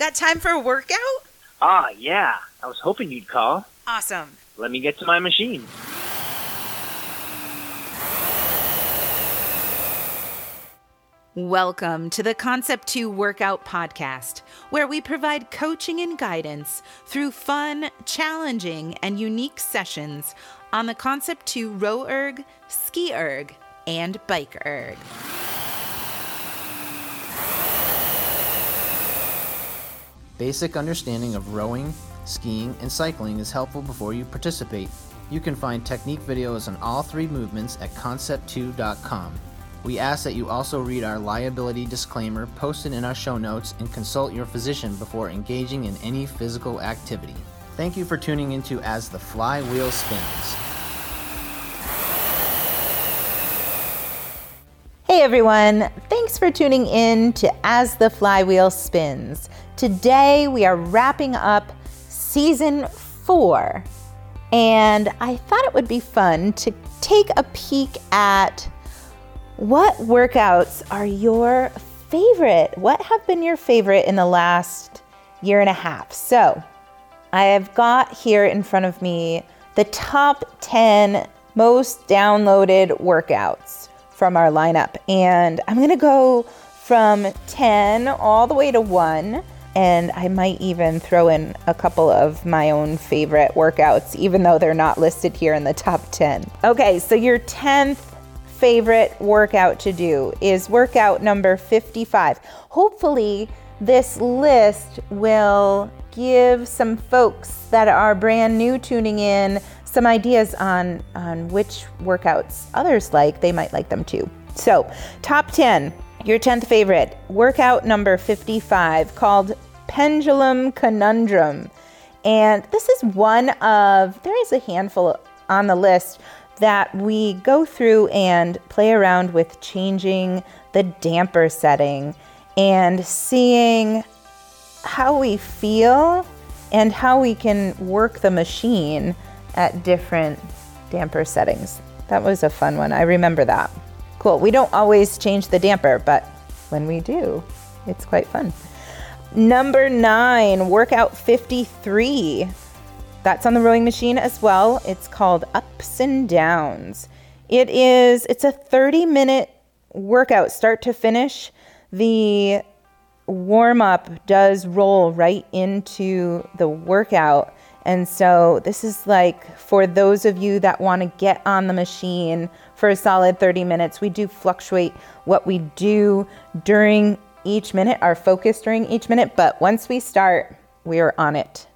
Got time for a workout? Ah, yeah. I was hoping you'd call. Awesome. Let me get to my machine. Welcome to the Concept 2 Workout Podcast, where we provide coaching and guidance through fun, challenging, and unique sessions on the Concept 2 row erg, ski erg, and bike erg. Basic understanding of rowing, skiing, and cycling is helpful before you participate. You can find technique videos on all three movements at concept2.com. We ask that you also read our liability disclaimer posted in our show notes and consult your physician before engaging in any physical activity. Thank you for tuning into As the Flywheel Spins. Hey everyone, thanks for tuning in to As the Flywheel Spins. Today we are wrapping up season four, and I thought it would be fun to take a peek at what workouts are your favorite? What have been your favorite in the last year and a half? So, I have got here in front of me the top 10 most downloaded workouts from our lineup. And I'm going to go from 10 all the way to 1. And I might even throw in a couple of my own favorite workouts, even though they're not listed here in the top 10. Okay, so your 10th favorite workout to do is workout number 55. Hopefully, this list will give some folks that are brand new tuning in some ideas on, on which workouts others like. They might like them too. So, top 10, your 10th favorite, workout number 55 called Pendulum Conundrum. And this is one of, there is a handful on the list that we go through and play around with changing the damper setting and seeing how we feel and how we can work the machine at different damper settings. That was a fun one. I remember that. Cool. We don't always change the damper, but when we do, it's quite fun. Number nine, workout 53. That's on the rowing machine as well. It's called Ups and Downs. It is it's a 30 minute workout start to finish. The warm up does roll right into the workout. And so this is like for those of you that want to get on the machine for a solid 30 minutes, we do fluctuate what we do during each minute, our focus during each minute, but once we start, we are on it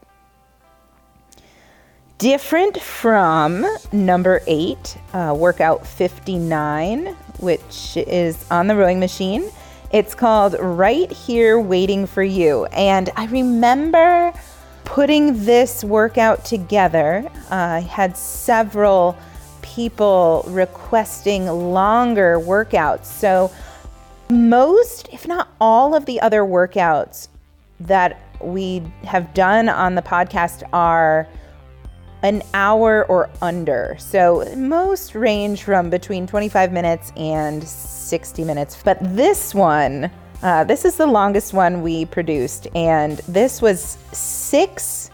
different from number eight, uh, workout 59, which is on the rowing machine. It's called Right Here Waiting for You. And I remember putting this workout together. Uh, I had several people requesting longer workouts. So, most, if not all, of the other workouts that we have done on the podcast are an hour or under. So most range from between 25 minutes and 60 minutes. But this one, uh, this is the longest one we produced, and this was six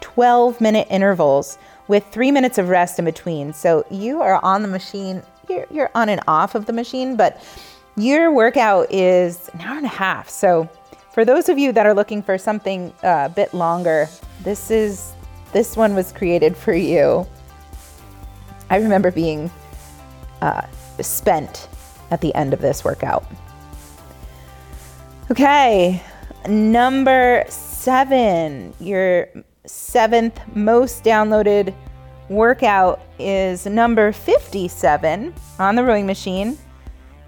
12 minute intervals with three minutes of rest in between. So you are on the machine, you're, you're on and off of the machine, but your workout is an hour and a half. So for those of you that are looking for something uh, a bit longer, this is this one was created for you. I remember being uh, spent at the end of this workout. Okay, number seven, your seventh most downloaded workout is number 57 on the rowing machine.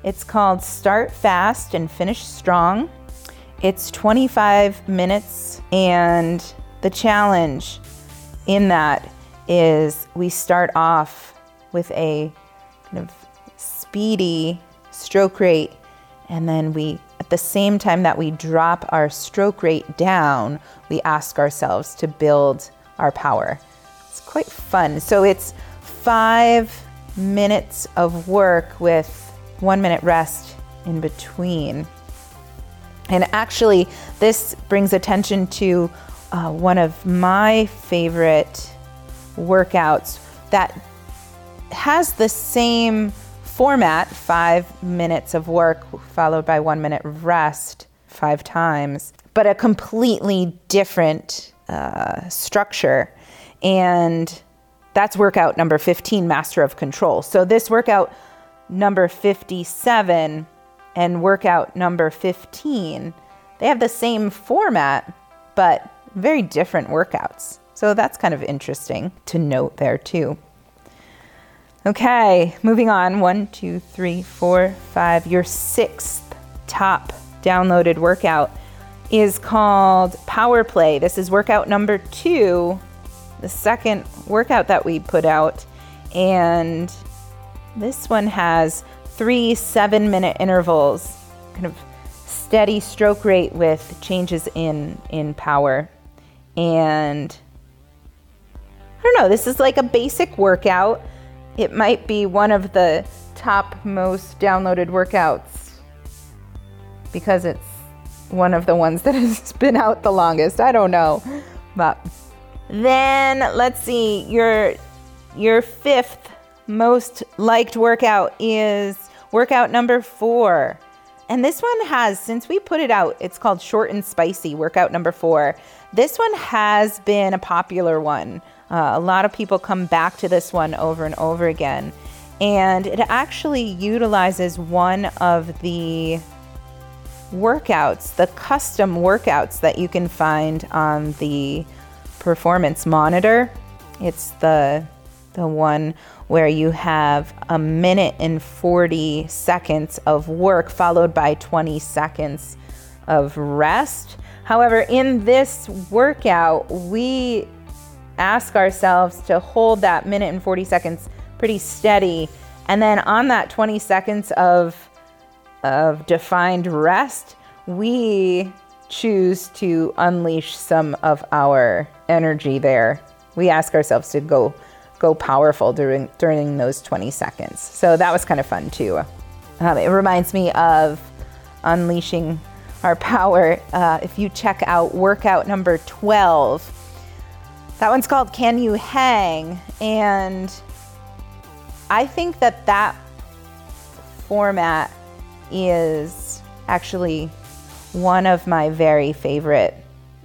It's called Start Fast and Finish Strong. It's 25 minutes, and the challenge in that is we start off with a kind of speedy stroke rate, and then we, at the same time that we drop our stroke rate down, we ask ourselves to build our power. It's quite fun. So it's five minutes of work with one minute rest in between. And actually, this brings attention to uh, one of my favorite workouts that has the same format five minutes of work followed by one minute rest five times, but a completely different uh, structure. And that's workout number 15, Master of Control. So this workout number 57 and workout number 15, they have the same format, but very different workouts. So that's kind of interesting to note there too. Okay, moving on. One, two, three, four, five. Your sixth top downloaded workout is called Power Play. This is workout number two, the second workout that we put out. And this one has three seven minute intervals, kind of steady stroke rate with changes in, in power. And I don't know, this is like a basic workout. It might be one of the top most downloaded workouts because it's one of the ones that has been out the longest. I don't know. But then let's see, your your fifth most liked workout is workout number 4. And this one has, since we put it out, it's called Short and Spicy, workout number four. This one has been a popular one. Uh, a lot of people come back to this one over and over again. And it actually utilizes one of the workouts, the custom workouts that you can find on the performance monitor. It's the the one where you have a minute and 40 seconds of work followed by 20 seconds of rest. However, in this workout, we ask ourselves to hold that minute and 40 seconds pretty steady. And then on that 20 seconds of, of defined rest, we choose to unleash some of our energy there. We ask ourselves to go go powerful during during those 20 seconds. So that was kind of fun too. Um, it reminds me of unleashing our power. Uh, if you check out workout number 12, that one's called Can You Hang? And I think that that format is actually one of my very favorite.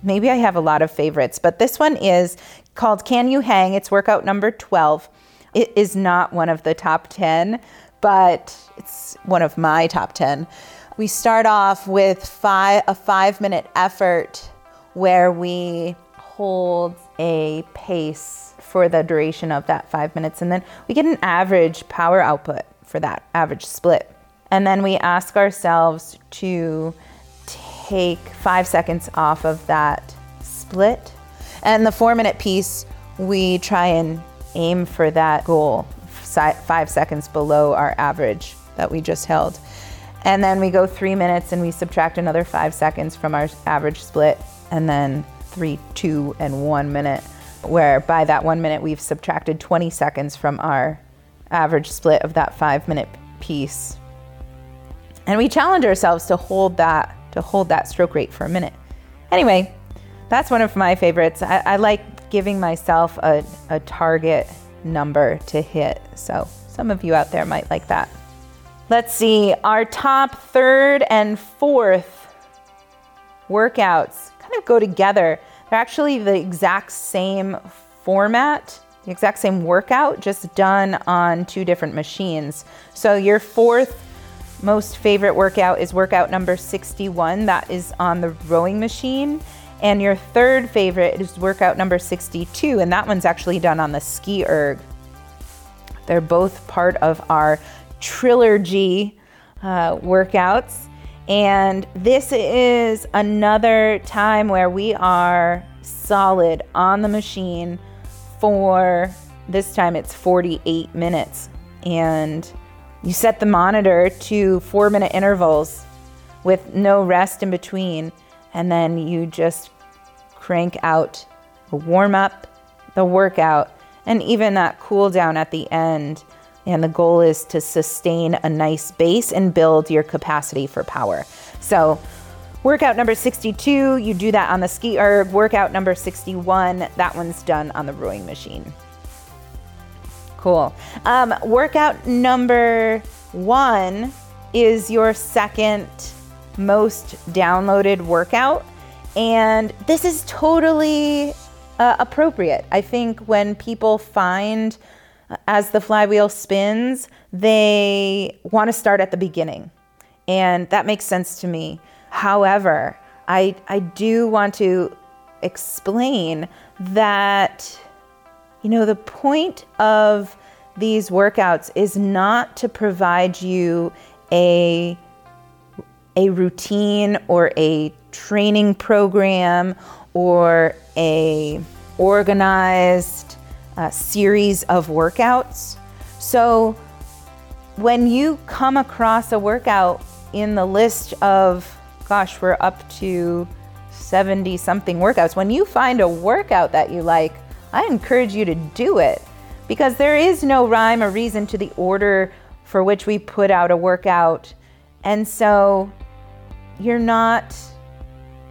Maybe I have a lot of favorites, but this one is called Can You Hang? It's workout number 12. It is not one of the top 10, but it's one of my top 10. We start off with five, a five minute effort where we hold a pace for the duration of that five minutes. And then we get an average power output for that average split. And then we ask ourselves to take five seconds off of that split and the four minute piece, we try and aim for that goal, five seconds below our average that we just held. And then we go three minutes and we subtract another five seconds from our average split, and then three, two, and one minute, where by that one minute we've subtracted 20 seconds from our average split of that five minute piece. And we challenge ourselves to hold that to hold that stroke rate for a minute. Anyway, that's one of my favorites. I, I like giving myself a, a target number to hit. So some of you out there might like that. Let's see, our top third and fourth workouts kind of go together. They're actually the exact same format, the exact same workout, just done on two different machines. So your fourth most favorite workout is workout number 61. That is on the rowing machine. And your third favorite is workout number 62, and that one's actually done on the ski erg. They're both part of our trilogy uh, workouts. And this is another time where we are solid on the machine for this time it's 48 minutes. And you set the monitor to four minute intervals with no rest in between and then you just crank out the warm up, the workout, and even that cool down at the end. And the goal is to sustain a nice base and build your capacity for power. So, Workout number 62, you do that on the ski erg. Workout number 61, that one's done on the rowing machine. Cool. Um, workout number one is your second most downloaded workout. And this is totally uh, appropriate. I think when people find as the flywheel spins, they want to start at the beginning. And that makes sense to me. However, I, I do want to explain that, you know, the point of these workouts is not to provide you a a routine or a training program or a organized uh, series of workouts. So when you come across a workout in the list of gosh, we're up to 70 something workouts. When you find a workout that you like, I encourage you to do it because there is no rhyme or reason to the order for which we put out a workout. And so you're not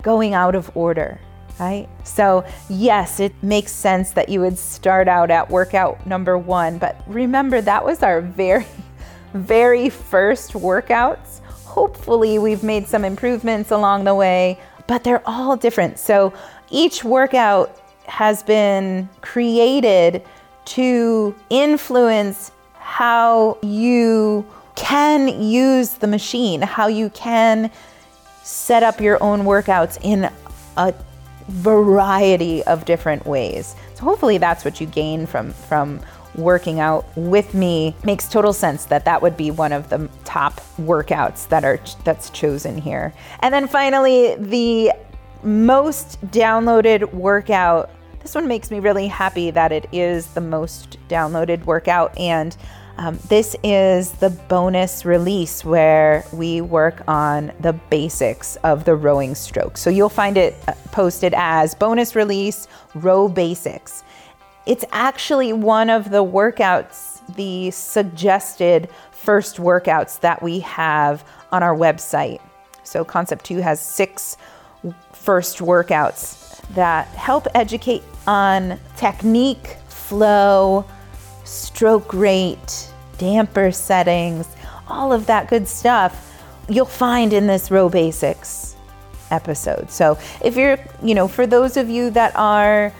going out of order, right? So, yes, it makes sense that you would start out at workout number one, but remember that was our very, very first workouts. Hopefully, we've made some improvements along the way, but they're all different. So, each workout has been created to influence how you can use the machine, how you can set up your own workouts in a variety of different ways. So hopefully that's what you gain from from working out with me. Makes total sense that that would be one of the top workouts that are that's chosen here. And then finally the most downloaded workout. This one makes me really happy that it is the most downloaded workout and um, this is the bonus release where we work on the basics of the rowing stroke. So you'll find it uh, posted as bonus release row basics. It's actually one of the workouts, the suggested first workouts that we have on our website. So Concept 2 has six first workouts that help educate on technique, flow, stroke rate, damper settings, all of that good stuff you'll find in this row basics episode. So if you're, you know, for those of you that are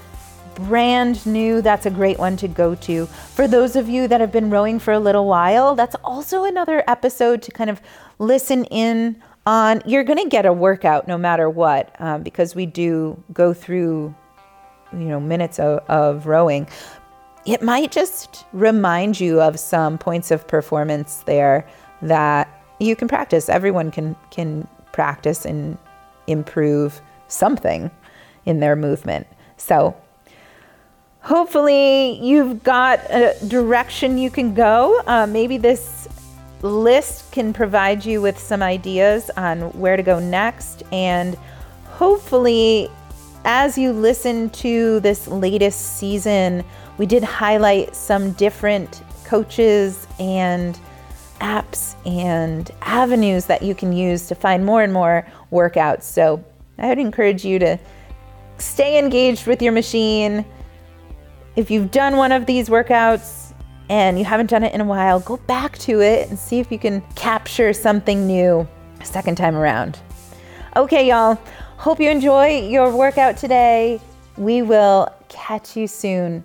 brand new, that's a great one to go to. For those of you that have been rowing for a little while, that's also another episode to kind of listen in on. You're going to get a workout no matter what, um, because we do go through, you know, minutes of, of rowing it might just remind you of some points of performance there that you can practice. Everyone can can practice and improve something in their movement. So hopefully you've got a direction you can go. Uh, maybe this list can provide you with some ideas on where to go next and hopefully as you listen to this latest season we did highlight some different coaches and apps and avenues that you can use to find more and more workouts. So I would encourage you to stay engaged with your machine. If you've done one of these workouts and you haven't done it in a while, go back to it and see if you can capture something new a second time around. Okay, y'all. Hope you enjoy your workout today. We will catch you soon.